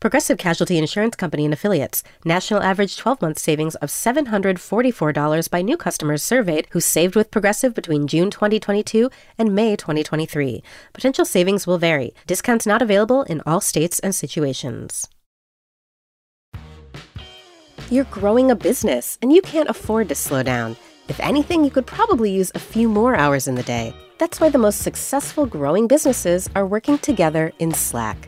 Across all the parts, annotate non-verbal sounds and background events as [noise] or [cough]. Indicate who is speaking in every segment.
Speaker 1: Progressive Casualty Insurance Company and Affiliates. National average 12 month savings of $744 by new customers surveyed who saved with Progressive between June 2022 and May 2023. Potential savings will vary. Discounts not available in all states and situations. You're growing a business and you can't afford to slow down. If anything, you could probably use a few more hours in the day. That's why the most successful growing businesses are working together in Slack.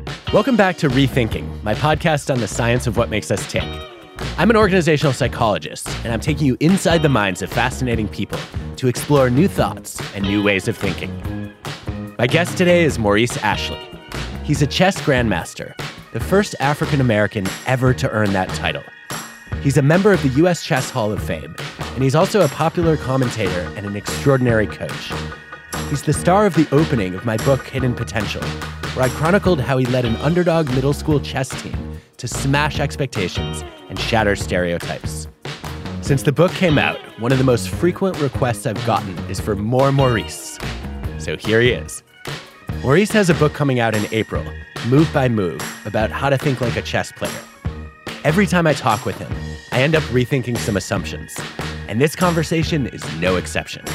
Speaker 2: Welcome back to Rethinking, my podcast on the science of what makes us tick. I'm an organizational psychologist, and I'm taking you inside the minds of fascinating people to explore new thoughts and new ways of thinking. My guest today is Maurice Ashley. He's a chess grandmaster, the first African American ever to earn that title. He's a member of the U.S. Chess Hall of Fame, and he's also a popular commentator and an extraordinary coach. He's the star of the opening of my book, Hidden Potential, where I chronicled how he led an underdog middle school chess team to smash expectations and shatter stereotypes. Since the book came out, one of the most frequent requests I've gotten is for more Maurice. So here he is. Maurice has a book coming out in April, Move by Move, about how to think like a chess player. Every time I talk with him, I end up rethinking some assumptions, and this conversation is no exception.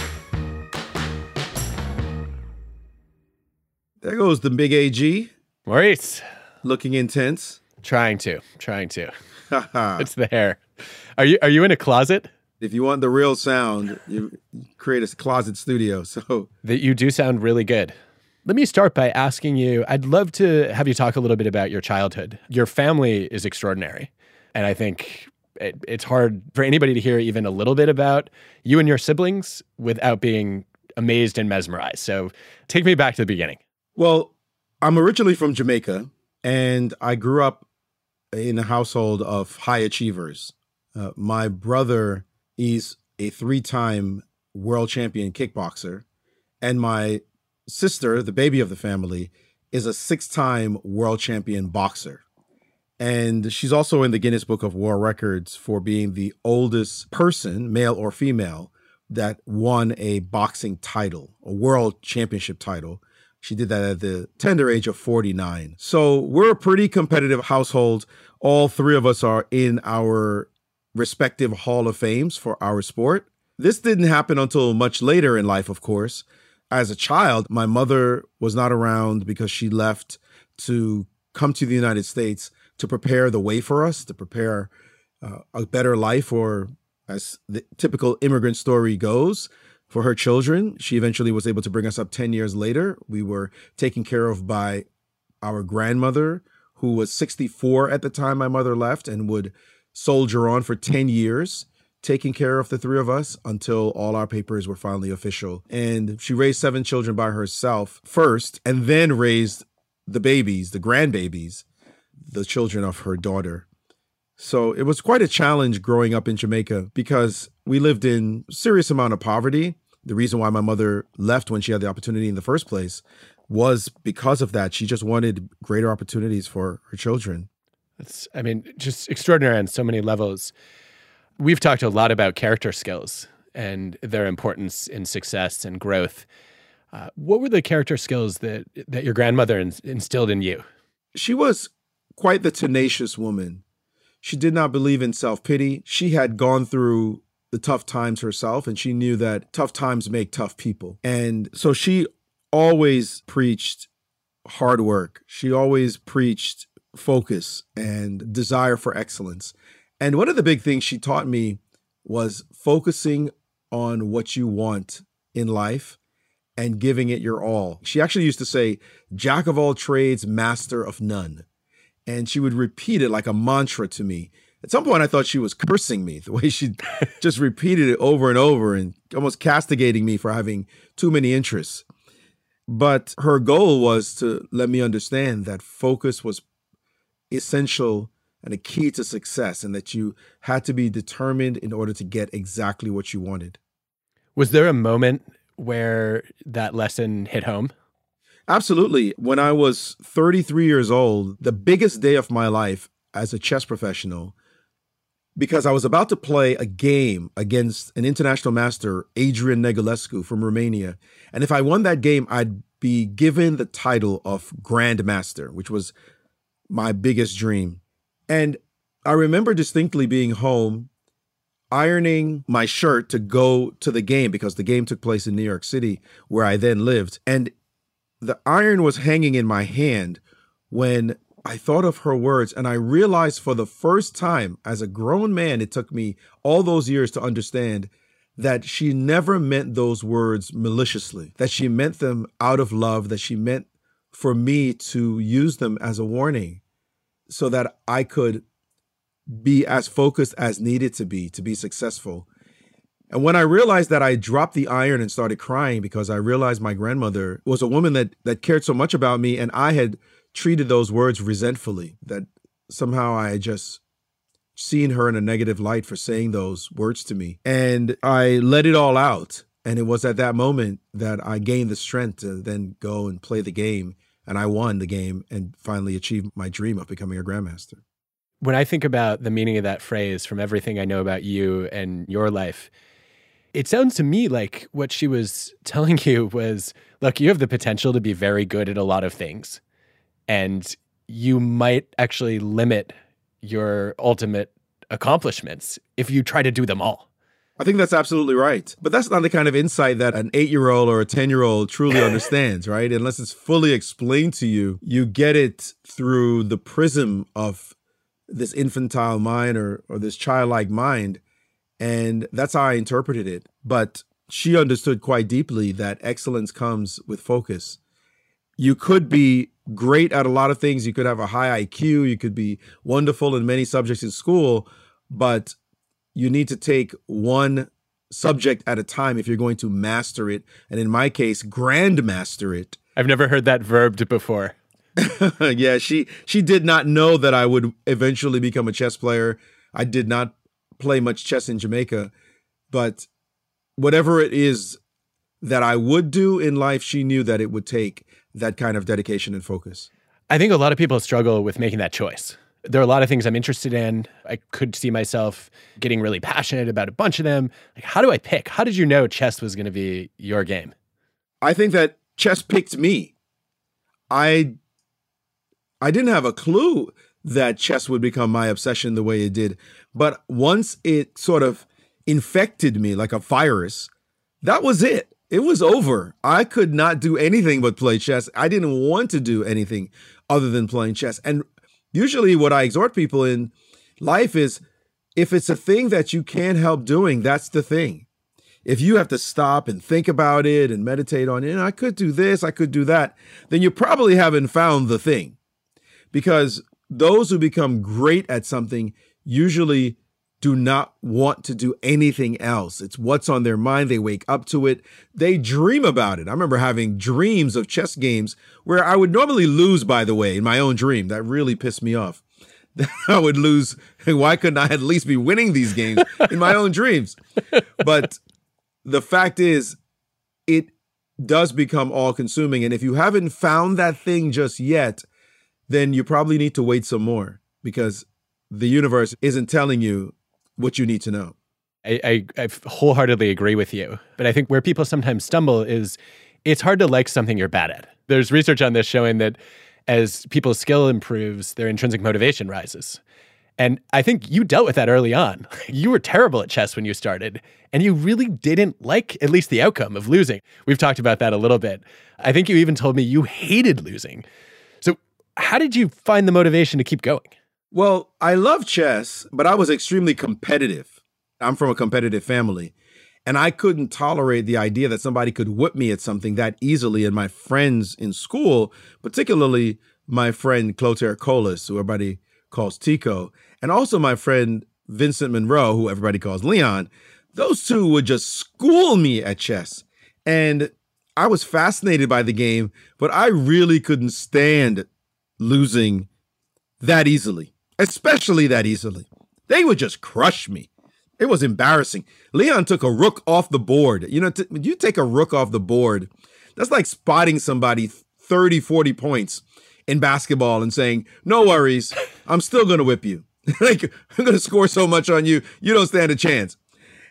Speaker 3: There goes the big AG.
Speaker 2: Maurice.
Speaker 3: Looking intense.
Speaker 2: Trying to. Trying to. it's the hair. Are you are you in a closet?
Speaker 3: If you want the real sound, you create a closet studio. So
Speaker 2: that you do sound really good. Let me start by asking you I'd love to have you talk a little bit about your childhood. Your family is extraordinary. And I think it, it's hard for anybody to hear even a little bit about you and your siblings without being amazed and mesmerized. So take me back to the beginning.
Speaker 3: Well, I'm originally from Jamaica, and I grew up in a household of high achievers. Uh, my brother is a three time world champion kickboxer, and my sister, the baby of the family, is a six time world champion boxer. And she's also in the Guinness Book of World Records for being the oldest person, male or female, that won a boxing title, a world championship title. She did that at the tender age of 49. So we're a pretty competitive household. All three of us are in our respective Hall of Fames for our sport. This didn't happen until much later in life, of course. As a child, my mother was not around because she left to come to the United States to prepare the way for us, to prepare uh, a better life, or as the typical immigrant story goes, for her children. She eventually was able to bring us up 10 years later. We were taken care of by our grandmother, who was 64 at the time my mother left and would soldier on for 10 years, taking care of the three of us until all our papers were finally official. And she raised seven children by herself first, and then raised the babies, the grandbabies, the children of her daughter. So it was quite a challenge growing up in Jamaica because we lived in serious amount of poverty. The reason why my mother left when she had the opportunity in the first place was because of that. She just wanted greater opportunities for her children.
Speaker 2: It's, I mean, just extraordinary on so many levels. We've talked a lot about character skills and their importance in success and growth. Uh, what were the character skills that that your grandmother in, instilled in you?
Speaker 3: She was quite the tenacious woman. She did not believe in self pity. She had gone through the tough times herself, and she knew that tough times make tough people. And so she always preached hard work. She always preached focus and desire for excellence. And one of the big things she taught me was focusing on what you want in life and giving it your all. She actually used to say, Jack of all trades, master of none. And she would repeat it like a mantra to me. At some point, I thought she was cursing me [laughs] the way she just repeated it over and over and almost castigating me for having too many interests. But her goal was to let me understand that focus was essential and a key to success, and that you had to be determined in order to get exactly what you wanted.
Speaker 2: Was there a moment where that lesson hit home?
Speaker 3: Absolutely. When I was 33 years old, the biggest day of my life as a chess professional, because I was about to play a game against an international master, Adrian Negulescu from Romania. And if I won that game, I'd be given the title of Grandmaster, which was my biggest dream. And I remember distinctly being home, ironing my shirt to go to the game because the game took place in New York City, where I then lived. And the iron was hanging in my hand when I thought of her words and I realized for the first time as a grown man, it took me all those years to understand that she never meant those words maliciously, that she meant them out of love, that she meant for me to use them as a warning so that I could be as focused as needed to be to be successful. And when I realized that I dropped the iron and started crying because I realized my grandmother was a woman that that cared so much about me and I had treated those words resentfully that somehow I had just seen her in a negative light for saying those words to me. And I let it all out. And it was at that moment that I gained the strength to then go and play the game. And I won the game and finally achieved my dream of becoming a grandmaster.
Speaker 2: When I think about the meaning of that phrase from everything I know about you and your life, it sounds to me like what she was telling you was look, you have the potential to be very good at a lot of things. And you might actually limit your ultimate accomplishments if you try to do them all.
Speaker 3: I think that's absolutely right. But that's not the kind of insight that an eight year old or a 10 year old truly [laughs] understands, right? Unless it's fully explained to you, you get it through the prism of this infantile mind or, or this childlike mind. And that's how I interpreted it. But she understood quite deeply that excellence comes with focus. You could be great at a lot of things. You could have a high IQ. You could be wonderful in many subjects in school, but you need to take one subject at a time if you're going to master it. And in my case, grandmaster it.
Speaker 2: I've never heard that verbed before. [laughs]
Speaker 3: yeah, she she did not know that I would eventually become a chess player. I did not play much chess in Jamaica, but whatever it is that I would do in life, she knew that it would take that kind of dedication and focus?
Speaker 2: I think a lot of people struggle with making that choice. There are a lot of things I'm interested in. I could see myself getting really passionate about a bunch of them. Like, how do I pick? How did you know chess was going to be your game?
Speaker 3: I think that chess picked me. I I didn't have a clue that chess would become my obsession the way it did, but once it sort of infected me like a virus, that was it it was over. I could not do anything but play chess. I didn't want to do anything other than playing chess. And usually, what I exhort people in life is if it's a thing that you can't help doing, that's the thing. If you have to stop and think about it and meditate on it, I could do this, I could do that, then you probably haven't found the thing. Because those who become great at something usually do not want to do anything else. It's what's on their mind. They wake up to it. They dream about it. I remember having dreams of chess games where I would normally lose, by the way, in my own dream. That really pissed me off. [laughs] I would lose. [laughs] Why couldn't I at least be winning these games in my own dreams? But the fact is, it does become all consuming. And if you haven't found that thing just yet, then you probably need to wait some more because the universe isn't telling you what you need to know.
Speaker 2: I, I, I wholeheartedly agree with you. But I think where people sometimes stumble is it's hard to like something you're bad at. There's research on this showing that as people's skill improves, their intrinsic motivation rises. And I think you dealt with that early on. [laughs] You were terrible at chess when you started, and you really didn't like at least the outcome of losing. We've talked about that a little bit. I think you even told me you hated losing. How did you find the motivation to keep going?
Speaker 3: Well, I love chess, but I was extremely competitive. I'm from a competitive family, and I couldn't tolerate the idea that somebody could whip me at something that easily. And my friends in school, particularly my friend Clotaire Colas, who everybody calls Tico, and also my friend Vincent Monroe, who everybody calls Leon, those two would just school me at chess. And I was fascinated by the game, but I really couldn't stand losing that easily, especially that easily. They would just crush me. It was embarrassing. Leon took a rook off the board. You know, t- you take a rook off the board, that's like spotting somebody 30, 40 points in basketball and saying, no worries, I'm still going to whip you. [laughs] like, I'm going to score so much on you, you don't stand a chance.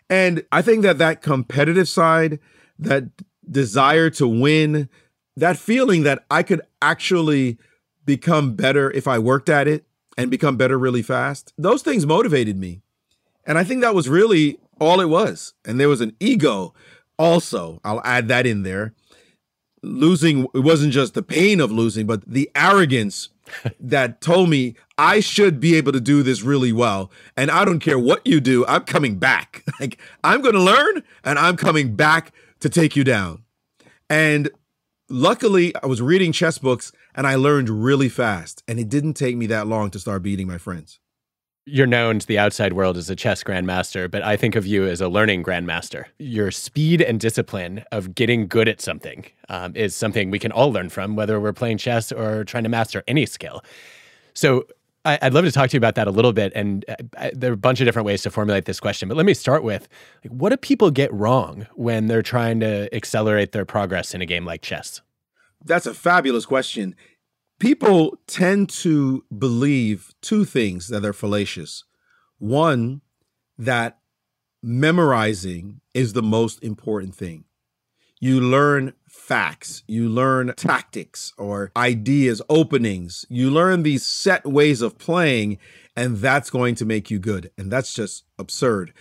Speaker 3: And I think that that competitive side, that desire to win, that feeling that I could actually become better if I worked at it and become better really fast, those things motivated me. And I think that was really all it was. And there was an ego also. I'll add that in there. Losing, it wasn't just the pain of losing, but the arrogance [laughs] that told me I should be able to do this really well. And I don't care what you do, I'm coming back. [laughs] Like, I'm going to learn and I'm coming back to take you down. And luckily, I was reading chess books and I learned really fast. And it didn't take me that long to start beating my friends
Speaker 2: you're known to the outside world as a chess grandmaster, but I think of you as a learning grandmaster. Your speed and discipline of getting good at something um, is something we can all learn from, whether we're playing chess or trying to master any skill. So I, would love to talk to you about that a little bit. And uh, there are a bunch of different ways to formulate this question, but let me start with like, what do people get wrong when they're trying to accelerate their progress in a game like chess?
Speaker 3: That's a fabulous question people tend to believe two things that are fallacious. One, that memorizing is the most important thing. You learn facts, you learn tactics or ideas, openings, you learn these set ways of playing, and that's going to make you good. And that's just absurd.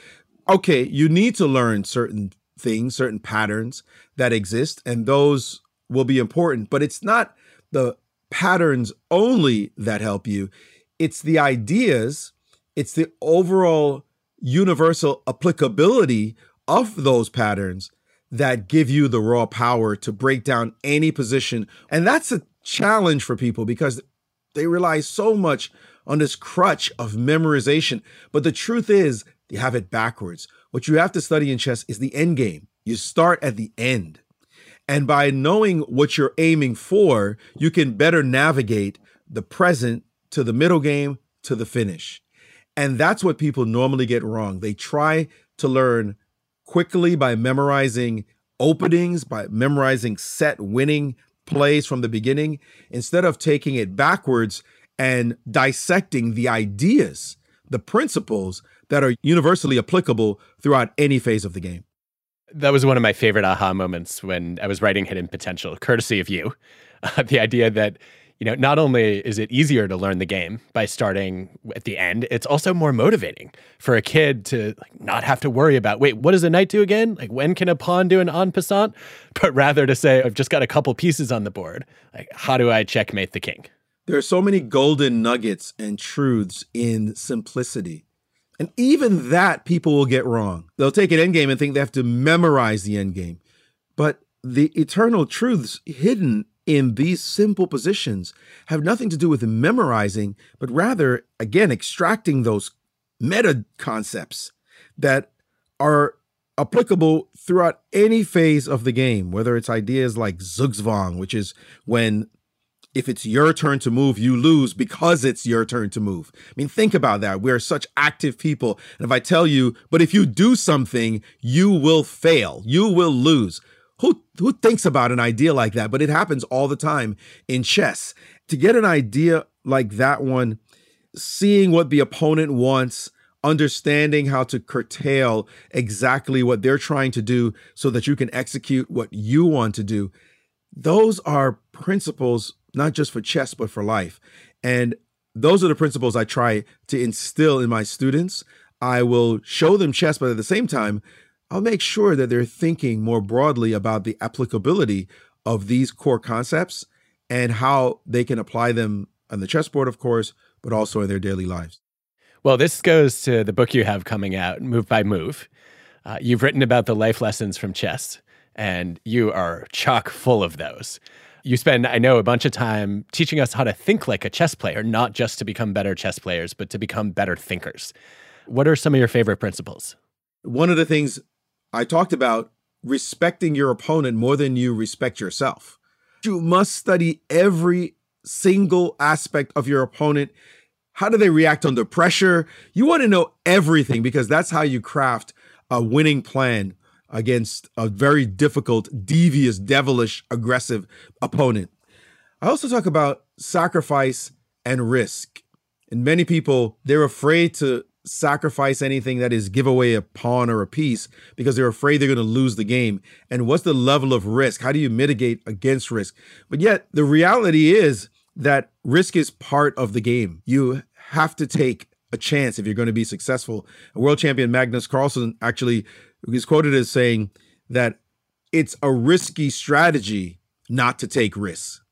Speaker 3: Okay, you need to learn certain things, certain patterns that exist, and those will be important, but it's not the patterns only that help you. It's the ideas, it's the overall universal applicability of those patterns that give you the raw power to break down any position. And that's a challenge for people because they rely so much on this crutch of memorization. But the truth is, they have it backwards. What you have to study in chess is the end game. You start at the end. And by knowing what you're aiming for, you can better navigate the present to the middle game to the finish. And that's what people normally get wrong. They try to learn quickly by memorizing openings, by memorizing set winning plays from the beginning, instead of taking it backwards and dissecting the ideas, the principles that are universally applicable throughout any phase of the game
Speaker 2: that was one of my favorite aha moments when I was writing Hidden Potential, courtesy of you. Uh, [laughs] the idea that you know not only is it easier to learn the game by starting at the end, it's also more motivating for a kid to like, not have to worry about wait, what does a knight do again? Like when can a pawn do an en passant? [laughs] But rather to say I've just got a couple pieces on the board. Like how do I checkmate the king?
Speaker 3: There are so many golden nuggets and truths in simplicity and even that people will get wrong. They'll take an endgame and think they have to memorize the endgame. But the eternal truths hidden in these simple positions have nothing to do with memorizing, but rather, again, extracting those meta concepts that are applicable throughout any phase of the game, whether it's ideas like Zugzwang, which is when if it's your turn to move, you lose because it's your turn to move. I mean, think about that. We're such active people. And if I tell you, but if you do something, you will fail, you will lose. Who, who thinks about an idea like that? But it happens all the time in chess. To get an idea like that one, seeing what the opponent wants, understanding how to curtail exactly what they're trying to do so that you can execute what you want to do. Those are principles, not just for chess, but for life. And those are the principles I try to instill in my students. I will show them chess, but at the same time, I'll make sure that they're thinking more broadly about the applicability of these core concepts and how they can apply them on the chessboard, of course, but also in their daily lives.
Speaker 2: Well, this goes to the book you have coming out, Move by Move. Uh, you've written about the life lessons from chess, and you are chock full of those. You spend, I know, a bunch of time teaching us how to think like a chess player, not just to become better chess players, but to become better thinkers. What are some of your favorite principles?
Speaker 3: One of the things I talked about respecting your opponent more than you respect yourself. You must study every single aspect of your opponent how do they react under pressure? You want to know everything because that's how you craft a winning plan against a very difficult, devious, devilish, aggressive opponent. I also talk about sacrifice and risk. And many people, they're afraid to sacrifice anything that is give away a pawn or a piece because they're afraid they're going to lose the game. And what's the level of risk? How do you mitigate against risk? But yet, the reality is that risk is part of the game. You have to take a chance if you're going to be successful. World champion Magnus Carlsen actually is quoted as saying that it's a risky strategy not to take risks.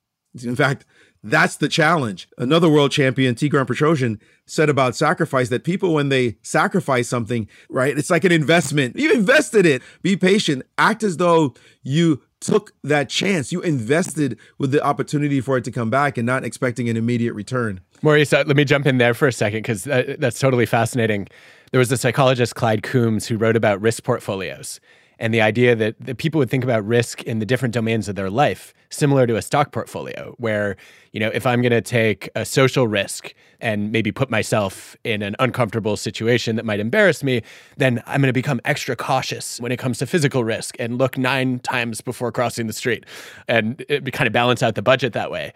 Speaker 3: In fact, that's the challenge. Another world champion, Tigran Petrosian, said about sacrifice that people, when they sacrifice something, right, it's like an investment. You invested it. Be patient. Act as though you took that chance. You invested with the opportunity for it to come back and not expecting an immediate return.
Speaker 2: Maurice, uh, let me jump in there for a second because that, that's totally fascinating. There was a psychologist, Clyde Coombs, who wrote about risk portfolios and the idea that, that people would think about risk in the different domains of their life, similar to a stock portfolio, where, you know, if I'm going to take a social risk and maybe put myself in an uncomfortable situation that might embarrass me, then I'm going to become extra cautious when it comes to physical risk and look nine times before crossing the street and it, kind of balance out the budget that way.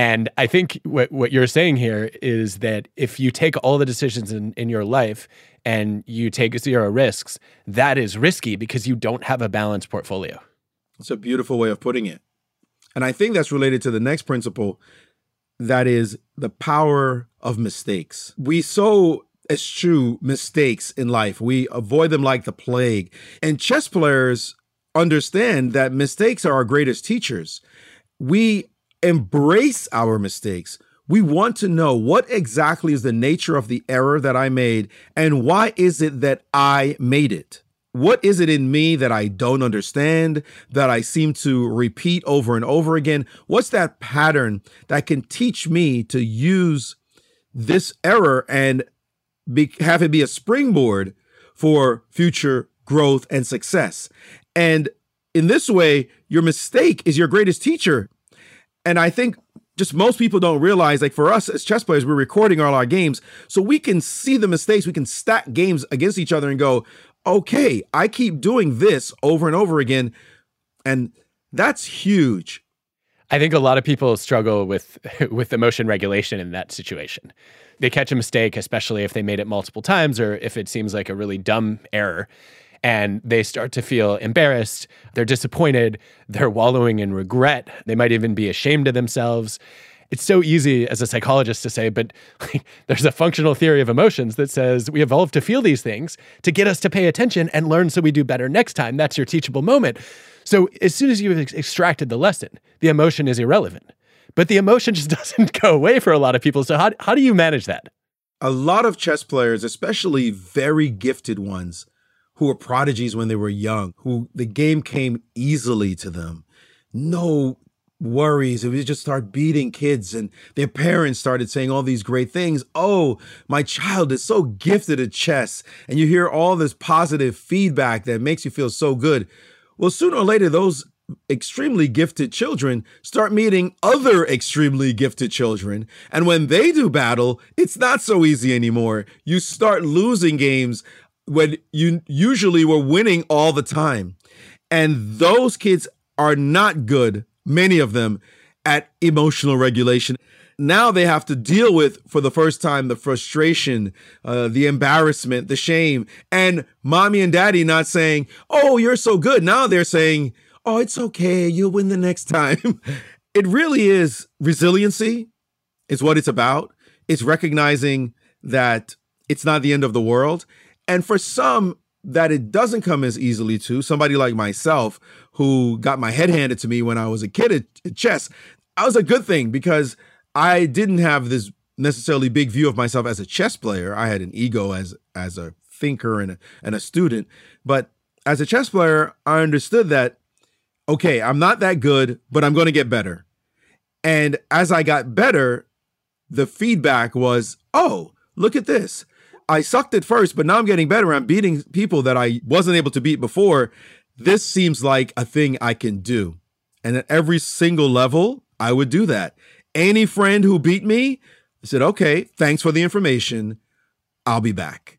Speaker 2: And I think what, what you're saying here is that if you take all the decisions in, in your life and you take zero risks, that is risky because you don't have a balanced portfolio.
Speaker 3: It's a beautiful way of putting it. And I think that's related to the next principle that is the power of mistakes. We so eschew mistakes in life, we avoid them like the plague. And chess players understand that mistakes are our greatest teachers. We embrace our mistakes. We want to know what exactly is the nature of the error that I made and why is it that I made it? What is it in me that I don't understand, that I seem to repeat over and over again? What's that pattern that can teach me to use this error and be, have it be a springboard for future growth and success? And in this way, your mistake is your greatest teacher. And I think just most people don't realize, like for us as chess players, we're recording all our games. So we can see the mistakes, we can stack games against each other and go, okay, I keep doing this over and over again. And that's huge.
Speaker 2: I think a lot of people struggle with [laughs] with emotion regulation in that situation. They catch a mistake, especially if they made it multiple times or if it seems like a really dumb error and they start to feel embarrassed. They're disappointed. They're wallowing in regret. They might even be ashamed of themselves. It's so easy as a psychologist to say, but [laughs] there's a functional theory of emotions that says we evolved to feel these things to get us to pay attention and learn so we do better next time. That's your teachable moment. So as soon as you've ex- extracted the lesson, the emotion is irrelevant. But the emotion [laughs] just doesn't go away for a lot of people. So how, how do you manage that?
Speaker 3: A lot of chess players, especially very gifted ones, who were prodigies when they were young, who the game came easily to them. No worries. It was just start beating kids and their parents started saying all these great things. Oh, my child is so gifted at chess. And you hear all this positive feedback that makes you feel so good. Well, sooner or later, those extremely gifted children start meeting other extremely gifted children. And when they do battle, it's not so easy anymore. You start losing games when you usually were winning all the time. And those kids are not good, many of them, at emotional regulation. now they have to deal with for the first time the frustration, uh, the embarrassment, the shame, and mommy and daddy not saying, "Oh, you're so good." Now they're saying, "Oh, it's okay. You'll win the next time." [laughs] it really is resiliency. Is what it's about. It's recognizing that it's not the end of the world, and for some that it doesn't come as easily to somebody like myself who got my head handed to me when I was a kid at, chess. That was a good thing because I didn't have this necessarily big view of myself as a chess player. I had an ego as as a thinker and a, and a student, but as a chess player, I understood that okay, I'm not that good, but I'm going to get better. And as I got better, the feedback was, "Oh, look at this. I sucked at first, but now I'm getting better. I'm beating people that I wasn't able to beat before. This seems like a thing I can do." And at every single level, I would do that any friend who beat me, I said, okay, thanks for the information. I'll be back.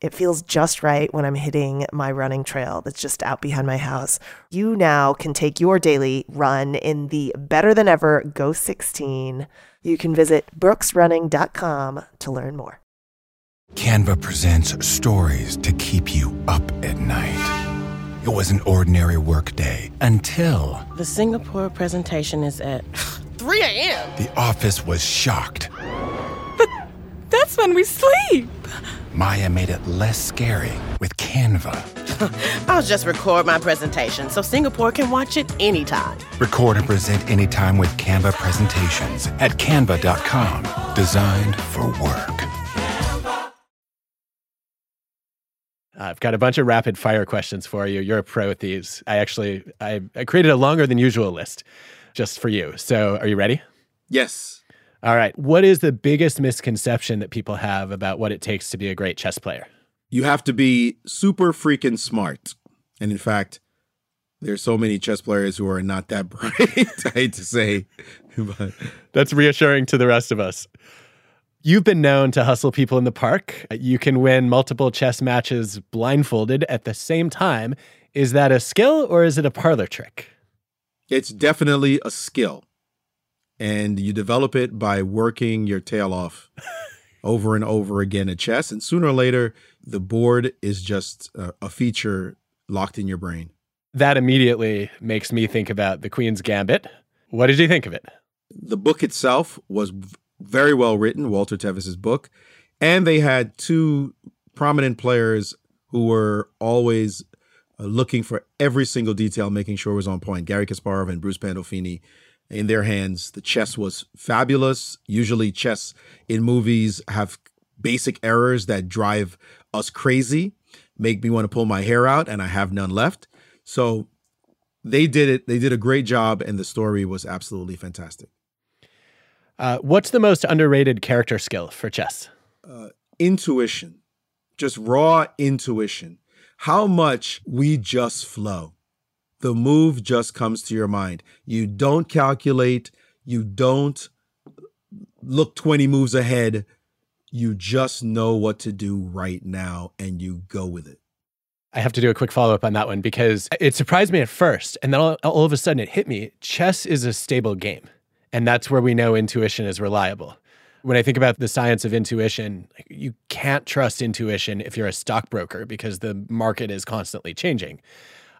Speaker 4: it feels just right when I'm hitting my running trail that's just out behind my house. You now can take your daily run in the better than ever Go 16. You can visit brooksrunning.com to learn more.
Speaker 5: Canva presents stories to keep you up at night. It was an ordinary workday until
Speaker 6: The Singapore presentation is at 3 a.m.
Speaker 5: the office was shocked.
Speaker 7: But [laughs] That's when we sleep.
Speaker 5: Maya made it less scary with Canva. [laughs]
Speaker 6: I'll just record my presentation so Singapore can watch it anytime.
Speaker 5: Record and present anytime with Canva presentations at canva.com. Designed for work.
Speaker 2: I've got a bunch of rapid fire questions for you. You're a pro at these. I actually I, I created a longer than usual list just for you. So, are you ready?
Speaker 3: Yes.
Speaker 2: All right. What is the biggest misconception that people have about what it takes to be a great chess player?
Speaker 3: You have to be super freaking smart. And in fact, there's so many chess players who are not that [laughs] bright. I hate to say, but
Speaker 2: That's reassuring to the rest of us. You've been known to hustle people in the park. You can win multiple chess matches blindfolded at the same time. Is that a skill or is it a parlor trick?
Speaker 3: it's definitely a skill. And you develop it by working your tail off [laughs] over and over again at chess. And sooner or later, the board is just a, a feature locked in your brain.
Speaker 2: That immediately makes me think about the Queen's Gambit. What did you think of it?
Speaker 3: the book itself was very well written, Walter Tevis's book, and they had two prominent players who were always uh, looking for every single detail, making sure it was on point. Garry Kasparov and Bruce Pandolfini. In their hands, the chess was fabulous. Usually, chess in movies have basic errors that drive us crazy, make me want to pull my hair out, and I have none left. So they did it. They did a great job, and the story was absolutely fantastic.
Speaker 2: Uh, what's the most underrated character skill for chess?
Speaker 3: intuition, just raw intuition. How much we just flow. The move just comes to your mind. You don't calculate, you don't look 20 moves ahead. You just know what to do right now and you go with it.
Speaker 2: I have to do a quick follow up on that one because it surprised me at first. And then all, all of a sudden it hit me chess is a stable game. And that's where we know intuition is reliable. When I think about the science of intuition, you can't trust intuition if you're a stockbroker because the market is constantly changing.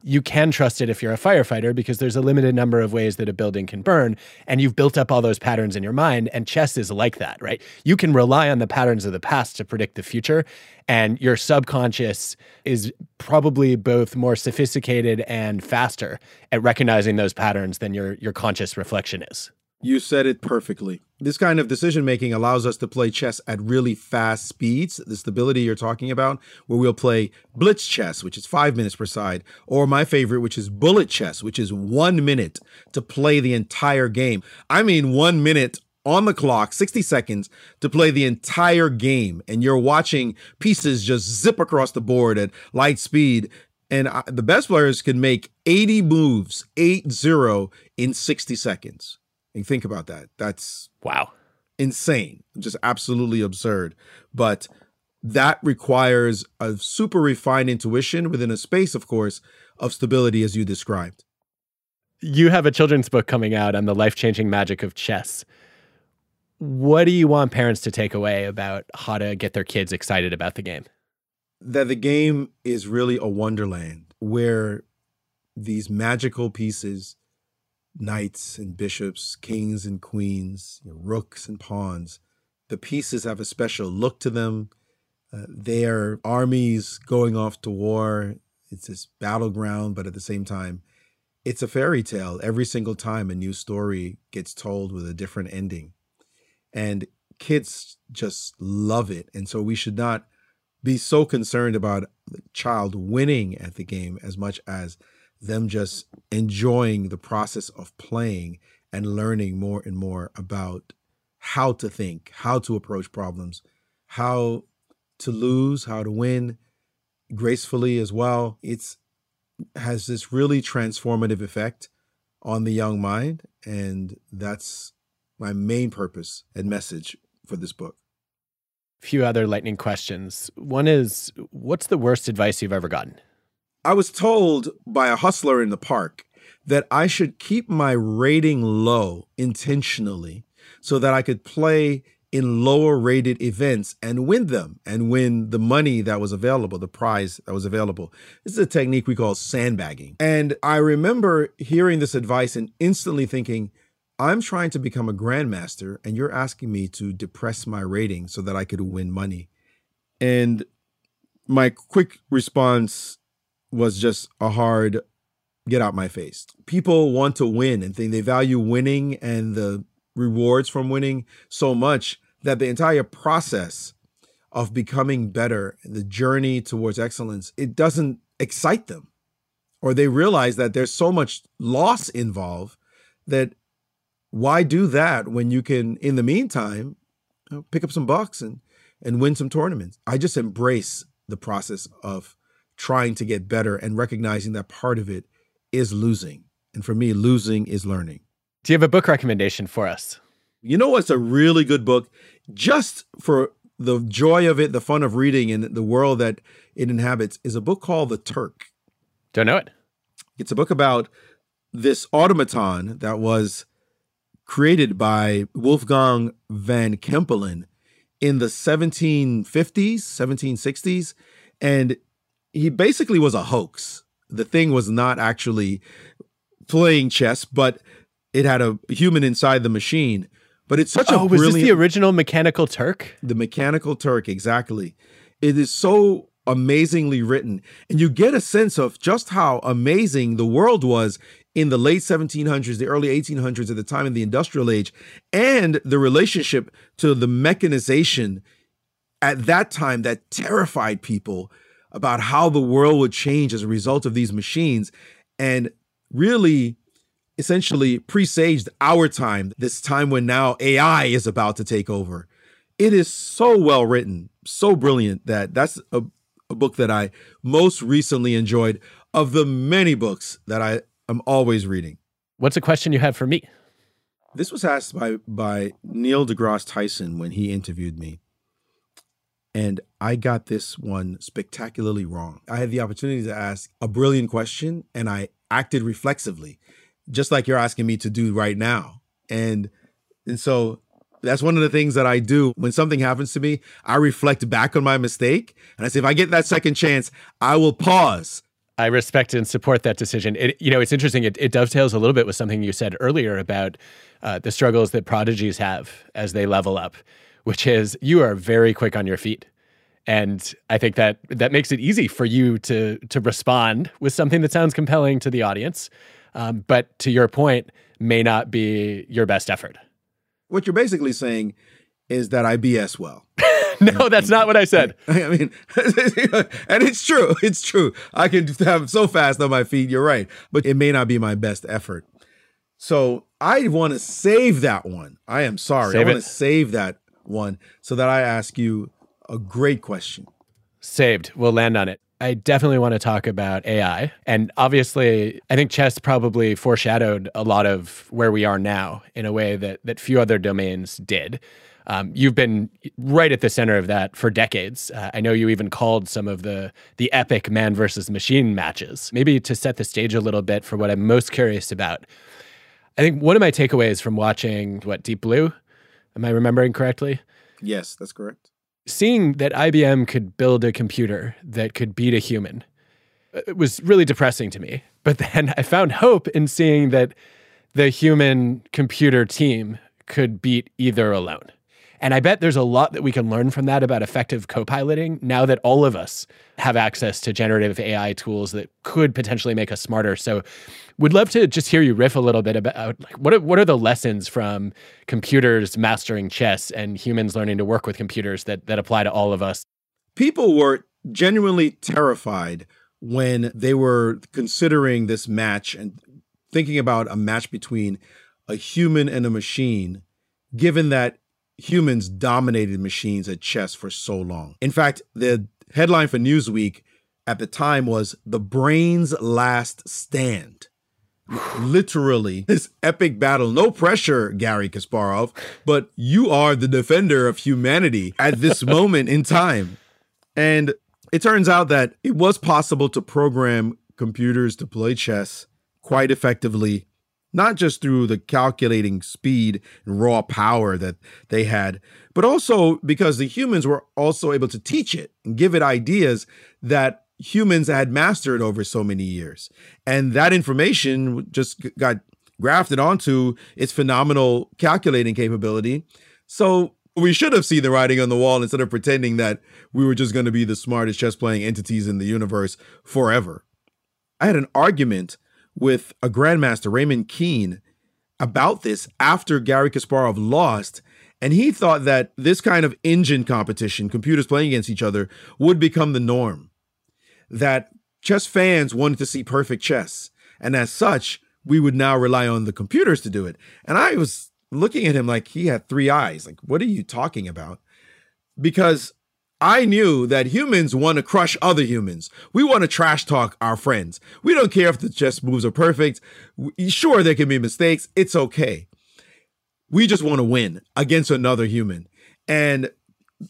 Speaker 2: You can trust it if you're a firefighter because there's a limited number of ways that a building can burn and you've built up all those patterns in your mind and chess is like that, right? You can rely on the patterns of the past to predict the future and your subconscious is probably both more sophisticated and faster at recognizing those patterns than your your conscious reflection is.
Speaker 3: You said it perfectly. This kind of decision making allows us to play chess at really fast speeds, the stability you're talking about, where we'll play blitz chess, which is five minutes per side, or my favorite, which is bullet chess, which is one minute to play the entire game. I mean, one minute on the clock, 60 seconds to play the entire game. And you're watching pieces just zip across the board at light speed. And the best players can make 80 moves, 8 0 in 60 seconds. And think about that. That's
Speaker 2: wow.
Speaker 3: Insane. Just absolutely absurd. But that requires a super refined intuition within a space, of course, of stability, as you described.
Speaker 2: You have a children's book coming out on the life changing magic of chess. What do you want parents to take away about how to get their kids excited about the game?
Speaker 3: That the game is really a wonderland where these magical pieces, knights and bishops, kings and queens, rooks and pawns, the pieces have a special look to them. Uh, they are armies going off to war. It's this battleground, but at the same time, it's a fairy tale. Every single time a new story gets told with a different ending and kids just love it. And so we should not be so concerned about the child winning at the game as much as them just enjoying the process of playing and learning more and more about how to think, how to approach problems, how to lose, how to win gracefully as well. It's has this really transformative effect on the young mind and that's my main purpose and message for this book.
Speaker 2: A few other lightning questions. One is what's the worst advice you've ever gotten?
Speaker 3: I was told by a hustler in the park that I should keep my rating low intentionally so that I could play in lower rated events and win them and win the money that was available, the prize that was available. This is a technique we call sandbagging. And I remember hearing this advice and instantly thinking, I'm trying to become a grandmaster and you're asking me to depress my rating so that I could win money. And my quick response was just a hard get out my face. People want to win and think they value winning and the rewards from winning so much that the entire process of becoming better, the journey towards excellence, it doesn't excite them. Or they realize that there's so much loss involved that why do that when you can, in the meantime, pick up some bucks and and win some tournaments? I just embrace the process of trying to get better and recognizing that part of it is losing. And for me, losing is learning.
Speaker 2: Do you have a book recommendation for us?
Speaker 3: You know what's a really good book? Just for the joy of it, the fun of reading, and the world that it inhabits, is a book called The Turk.
Speaker 2: Don't know it.
Speaker 3: It's a book about this automaton that was created by Wolfgang von Kempelen in the 1750s, 1760s. And he basically was a hoax. The thing was not actually playing chess, but it had a human inside the machine. But it's such
Speaker 2: oh,
Speaker 3: a
Speaker 2: was this the original Mechanical Turk?
Speaker 3: The Mechanical Turk, exactly. It is so amazingly written. And you get a sense of just how amazing the world was in the late 1700s, the early 1800s, at the time of the industrial age, and the relationship to the mechanization at that time that terrified people about how the world would change as a result of these machines. And really, essentially presaged our time, this time when now AI is about to take over. It is so well written, so brilliant that that's a, a book that I most recently enjoyed of the many books that I am always reading.
Speaker 2: What's a question you have for me?
Speaker 3: This was asked by by Neil deGrasse Tyson when he interviewed me. And I got this one spectacularly wrong. I had the opportunity to ask a brilliant question and I acted reflexively just like you're asking me to do right now. And and so that's one of the things that I do when something happens to me. I reflect back on my mistake and I say, if I get that second chance, I will pause.
Speaker 2: I respect and support that decision. It, you know, it's interesting. It, it, dovetails a little bit with something you said earlier about uh, the struggles that prodigies have as they level up, which is you are very quick on your feet, and I think that that makes it easy for you to to respond with something that sounds compelling to the audience um, but to your point, may not be your best effort.
Speaker 3: What you're basically saying is that I BS well. [laughs]
Speaker 2: no, that's not what I said.
Speaker 3: I mean, [laughs] and it's true. It's true. I can have so fast on my feet. You're right, but it may not be my best effort. So I want to save that one. I am sorry.
Speaker 2: Save
Speaker 3: I want to save that one so that I ask you a great question.
Speaker 2: Saved. We'll land on it. I definitely want to talk about AI. And obviously, I think chess probably foreshadowed a lot of where we are now in a way that, that few other domains did. Um, you've been right at the center of that for decades. Uh, I know you even called some of the the epic man versus machine matches. Maybe to set the stage a little bit for what I'm most curious about. I think one of my takeaways from watching what Deep Blue, am I remembering correctly?
Speaker 3: Yes, that's correct.
Speaker 2: seeing that IBM could build a computer that could beat a human uh, it was really depressing to me. [laughs] But then I found hope in seeing that the human computer team could beat either alone. And I bet there's a lot that we can learn from that about effective co-piloting now that all of us have access to generative AI tools that could potentially make us smarter. So would love to just hear you riff a little bit about like what are, what are the lessons from computers mastering chess and humans learning to work with computers that that apply to all of us.
Speaker 3: People were genuinely terrified when they were considering this match and thinking about a match between a human and a machine, given that humans dominated machines at chess for so long. In fact, the headline for Newsweek at the time was The Brain's Last Stand. Literally, [laughs] this epic battle. No pressure, Garry Kasparov, but you are the defender of humanity at this [laughs] moment in time. And it turns out that it was possible to program computers to play chess quite effectively, not just through the calculating speed and raw power that they had, but also because the humans were also able to teach it and give it ideas that humans had mastered over so many years. And that information just got grafted onto its phenomenal calculating capability. So we should have seen the writing on the wall instead of pretending that we were just going to be the smartest chess playing entities in the universe forever. I had an argument with a grandmaster, Raymond Keene, about this after Garry Kasparov lost. And he thought that this kind of engine competition, computers playing against each other, would become the norm. That chess fans wanted to see perfect chess. And as such, we would now rely on the computers to do it. And I was looking at him like he had three eyes. Like, what are you talking about? Because I knew that humans want to crush other humans. We want to trash talk our friends. We don't care if the chess moves are perfect. Sure, there can be mistakes. It's okay. We just want to win against another human. And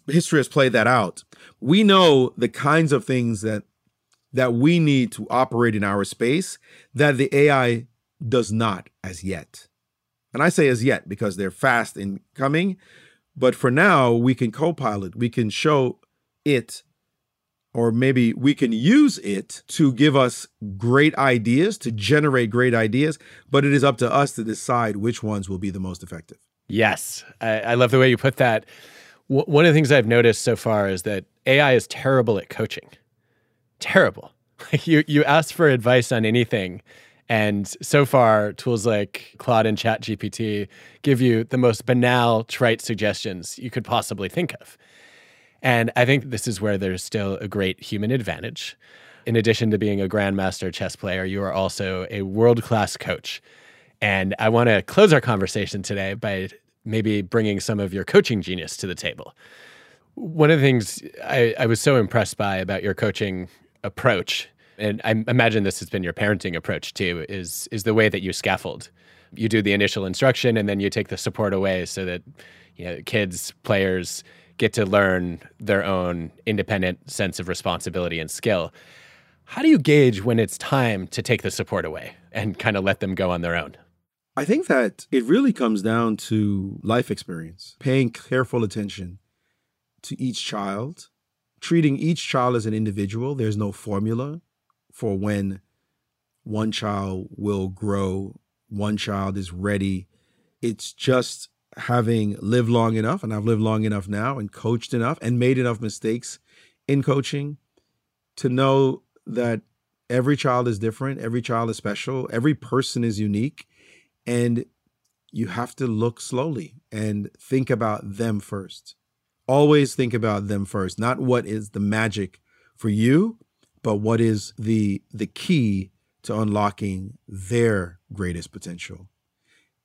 Speaker 3: history has played that out. We know the kinds of things that that we need to operate in our space that the AI does not as yet. And I say as yet because they're fast in coming, but for now we can co-pilot, we can show it or maybe we can use it to give us great ideas, to generate great ideas, but it is up to us to decide which ones will be the most effective.
Speaker 2: Yes, I, I love the way you put that. W- one of the things I've noticed so far is that AI is terrible at coaching. Terrible. [laughs] you you ask for advice on anything, and so far tools like Claude and ChatGPT give you the most banal, trite suggestions you could possibly think of. And I think this is where there's still a great human advantage. In addition to being a grandmaster chess player, you are also a world class coach. And I want to close our conversation today by maybe bringing some of your coaching genius to the table. One of the things I, I was so impressed by about your coaching approach, and I imagine this has been your parenting approach too, is is the way that you scaffold. You do the initial instruction and then you take the support away so that you know kids, players get to learn their own independent sense of responsibility and skill. How do you gauge when it's time to take the support away and kind of let them go on their own?
Speaker 3: I think that it really comes down to life experience, paying careful attention to each child, treating each child as an individual. There's no formula for when one child will grow, one child is ready. It's just having lived long enough, and I've lived long enough now and coached enough and made enough mistakes in coaching to know that every child is different, every child is special, every person is unique and you have to look slowly and think about them first. Always think about them first, not what is the magic for you, but what is the the key to unlocking their greatest potential.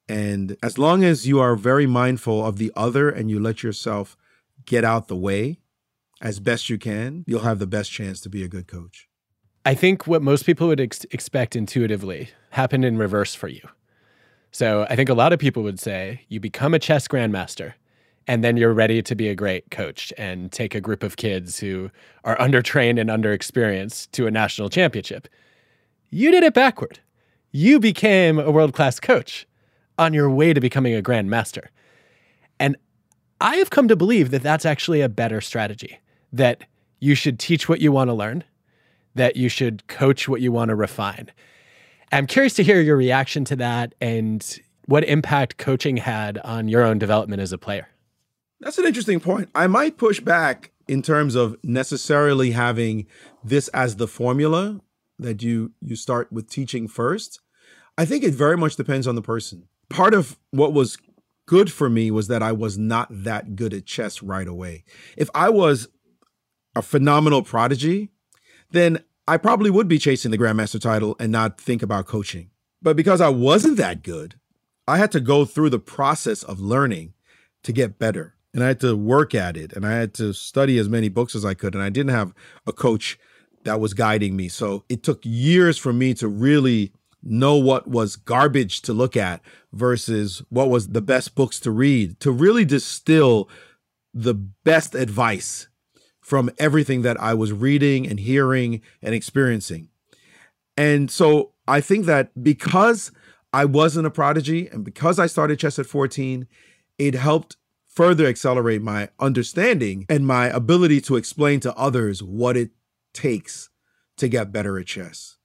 Speaker 3: And as long as you are very mindful of the other and you let yourself get out the way as best you can, you'll have the best chance to be a good coach.
Speaker 2: I think what most people would ex- expect intuitively happened in reverse for you. So I think a lot of people would say you become a chess grandmaster and then you're ready to be a great coach and take a group of kids who are undertrained and underexperienced to a national championship. You did it backward. You became a world class coach on your way to becoming a grandmaster. And I have come to believe that that's actually a better strategy, that you should teach what you want to learn, that you should coach what you want to refine. I'm curious to hear your reaction to that and what impact coaching had on your own development as a player.
Speaker 3: That's an interesting point. I might push back in terms of necessarily having this as the formula that you you start with teaching first. I think it very much depends on the person. Part of what was good for me was that I was not that good at chess right away. If I was a phenomenal prodigy, then I probably would be chasing the grandmaster title and not think about coaching. But because I wasn't that good, I had to go through the process of learning to get better. And I had to work at it and I had to study as many books as I could. And I didn't have a coach that was guiding me. So it took years for me to really know what was garbage to look at versus what was the best books to read, to really distill the best advice from everything that I was reading and hearing and experiencing. And so I think that because I wasn't a prodigy and because I started chess at 14, it helped further accelerate my understanding and my ability to explain to others what it takes to get better at chess.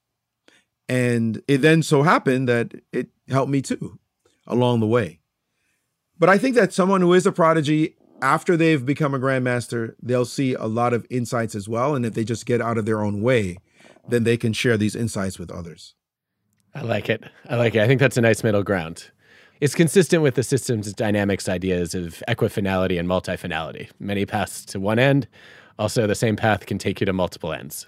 Speaker 3: And it then so happened that it helped me too along the way. But I think that someone who is a prodigy after they've become a grandmaster, they'll see a lot of insights as well. And if they just get out of their own way, then they can share these insights with others.
Speaker 2: I like it. I like it. I think that's a nice middle ground. It's consistent with the systems dynamics ideas of equifinality and multifinality. Many paths to one end. Also, the same path can take you to multiple ends.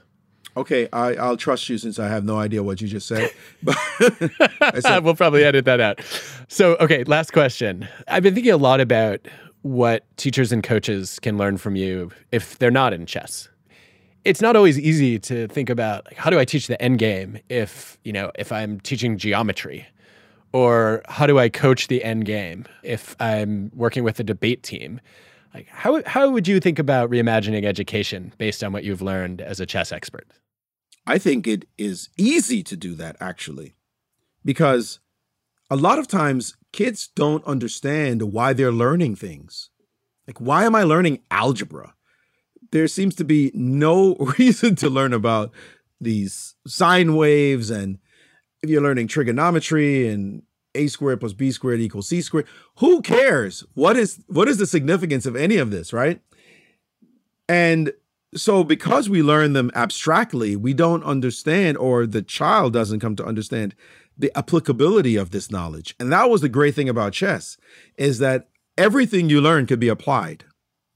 Speaker 3: Okay, I, will trust you since I have no idea what you just said. [laughs] [laughs] But
Speaker 2: said- we'll probably edit that out. So, okay, last question. I've been thinking a lot about what teachers and coaches can learn from you if they're not in chess. It's not always easy to think about like, how do I teach the end game if, you know, if I'm teaching geometry or how do I coach the end game if I'm working with a debate team? Like how how would you think about reimagining education based on what you've learned as a chess expert?
Speaker 3: I think it is easy to do that actually. Because a lot of times kids don't understand why they're learning things. Like, why am I learning algebra? There seems to be no [laughs] reason to learn about these sine waves. And if you're learning trigonometry and a squared plus b squared equals c squared, who cares? What is what is the significance of any of this, right? And so because we learn them abstractly, we don't understand, or the child doesn't come to understand the applicability of this knowledge. And that was the great thing about chess is that everything you learn could be applied.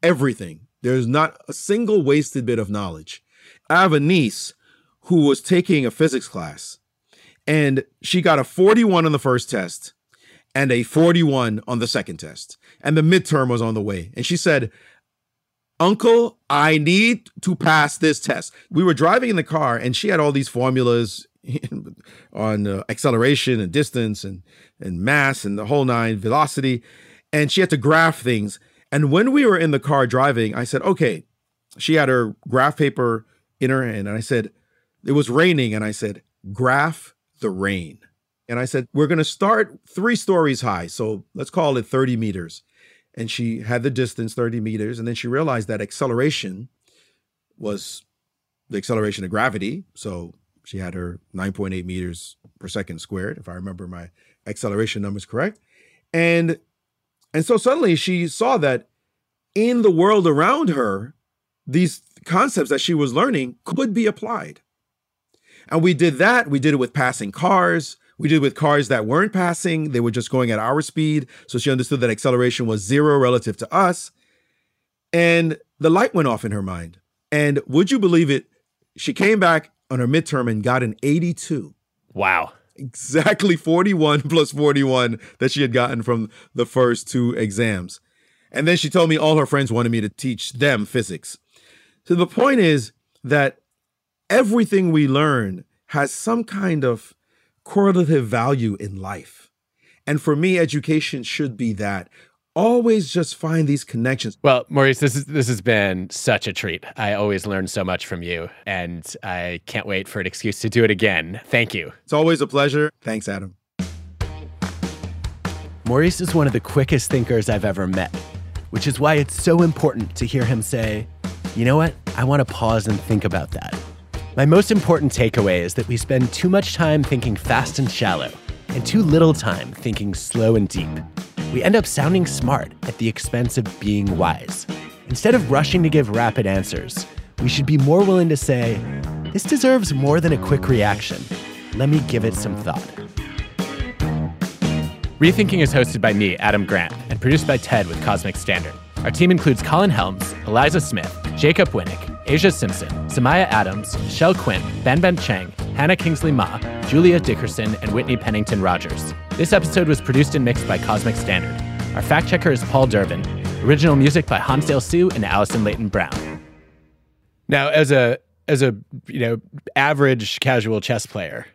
Speaker 3: Everything. There's not a single wasted bit of knowledge. I have a niece who was taking a physics class and she got a 41 on the first test and a 41 on the second test. And the midterm was on the way. And she said, Uncle, I need to pass this test. We were driving in the car and she had all these formulas [laughs] on uh, acceleration and distance and and mass and the whole nine velocity and she had to graph things and when we were in the car driving i said okay she had her graph paper in her hand and i said it was raining and i said graph the rain and i said we're going to start three stories high so let's call it 30 meters and she had the distance 30 meters and then she realized that acceleration was the acceleration of gravity so she had her 9.8 meters per second squared, if I remember my acceleration numbers correct. And and so suddenly she saw that in the world around her, these concepts that she was learning could be applied. And we did that. We did it with passing cars. We did it with cars that weren't passing. They were just going at our speed. So she understood that acceleration was zero relative to us. And the light went off in her mind. And would you believe it? She came back on her midterm and got an 82.
Speaker 2: Wow.
Speaker 3: exactly 41 [laughs] plus 41 that she had gotten from the first two exams. And then she told me all her friends wanted me to teach them physics. So the point is that everything we learn has some kind of correlative value in life. And for me, education should be that. Always just find these connections.
Speaker 2: Well, Maurice, this is this has been such a treat. I always learn so much from you, and I can't wait for an excuse to do it again. Thank you.
Speaker 3: It's always a pleasure. Thanks, Adam.
Speaker 2: Maurice is one of the quickest thinkers I've ever met, which is why it's so important to hear him say, you know what? I want to pause and think about that. My most important takeaway is that we spend too much time thinking fast and shallow, and too little time thinking slow and deep we end up sounding smart at the expense of being wise. Instead of rushing to give rapid answers, we should be more willing to say, This deserves more than a quick reaction. Let me give it some thought. Rethinking is hosted by me, Adam Grant, and produced by Ted with Cosmic Standard. Our team includes Colin Helms, Eliza Smith, Jacob Winik, Aja Simpson, Samiah Adams, Michelle Quinn, Ben Ben Chang, Hannah Kingsley-Ma, Julia Dickerson, and Whitney Pennington Rodgers. This episode was produced and mixed by Cosmic Standard. Our fact checker is Paul Durbin. Original music by Hansdale Hsu and Allison Leyton-Brown. Now, as a as a you know average casual chess player,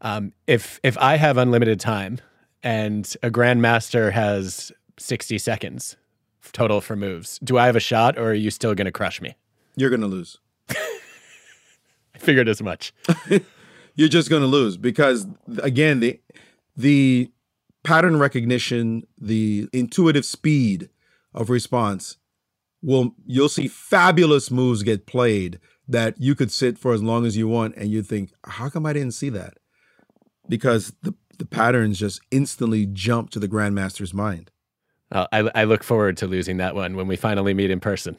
Speaker 2: um, if if I have unlimited time and a grandmaster has sixty seconds total for moves, do I have a shot, or are you still going to crush me?
Speaker 3: You're going to lose. [laughs]
Speaker 2: I figured as much. [laughs]
Speaker 3: You're just going to lose because again, the the pattern recognition, the intuitive speed of response will you'll see fabulous moves get played that you could sit for as long as you want and you think, how come I didn't see that? Because the the patterns just instantly jump to the grandmaster's mind.
Speaker 2: I, I look forward to losing that one when we finally meet in person.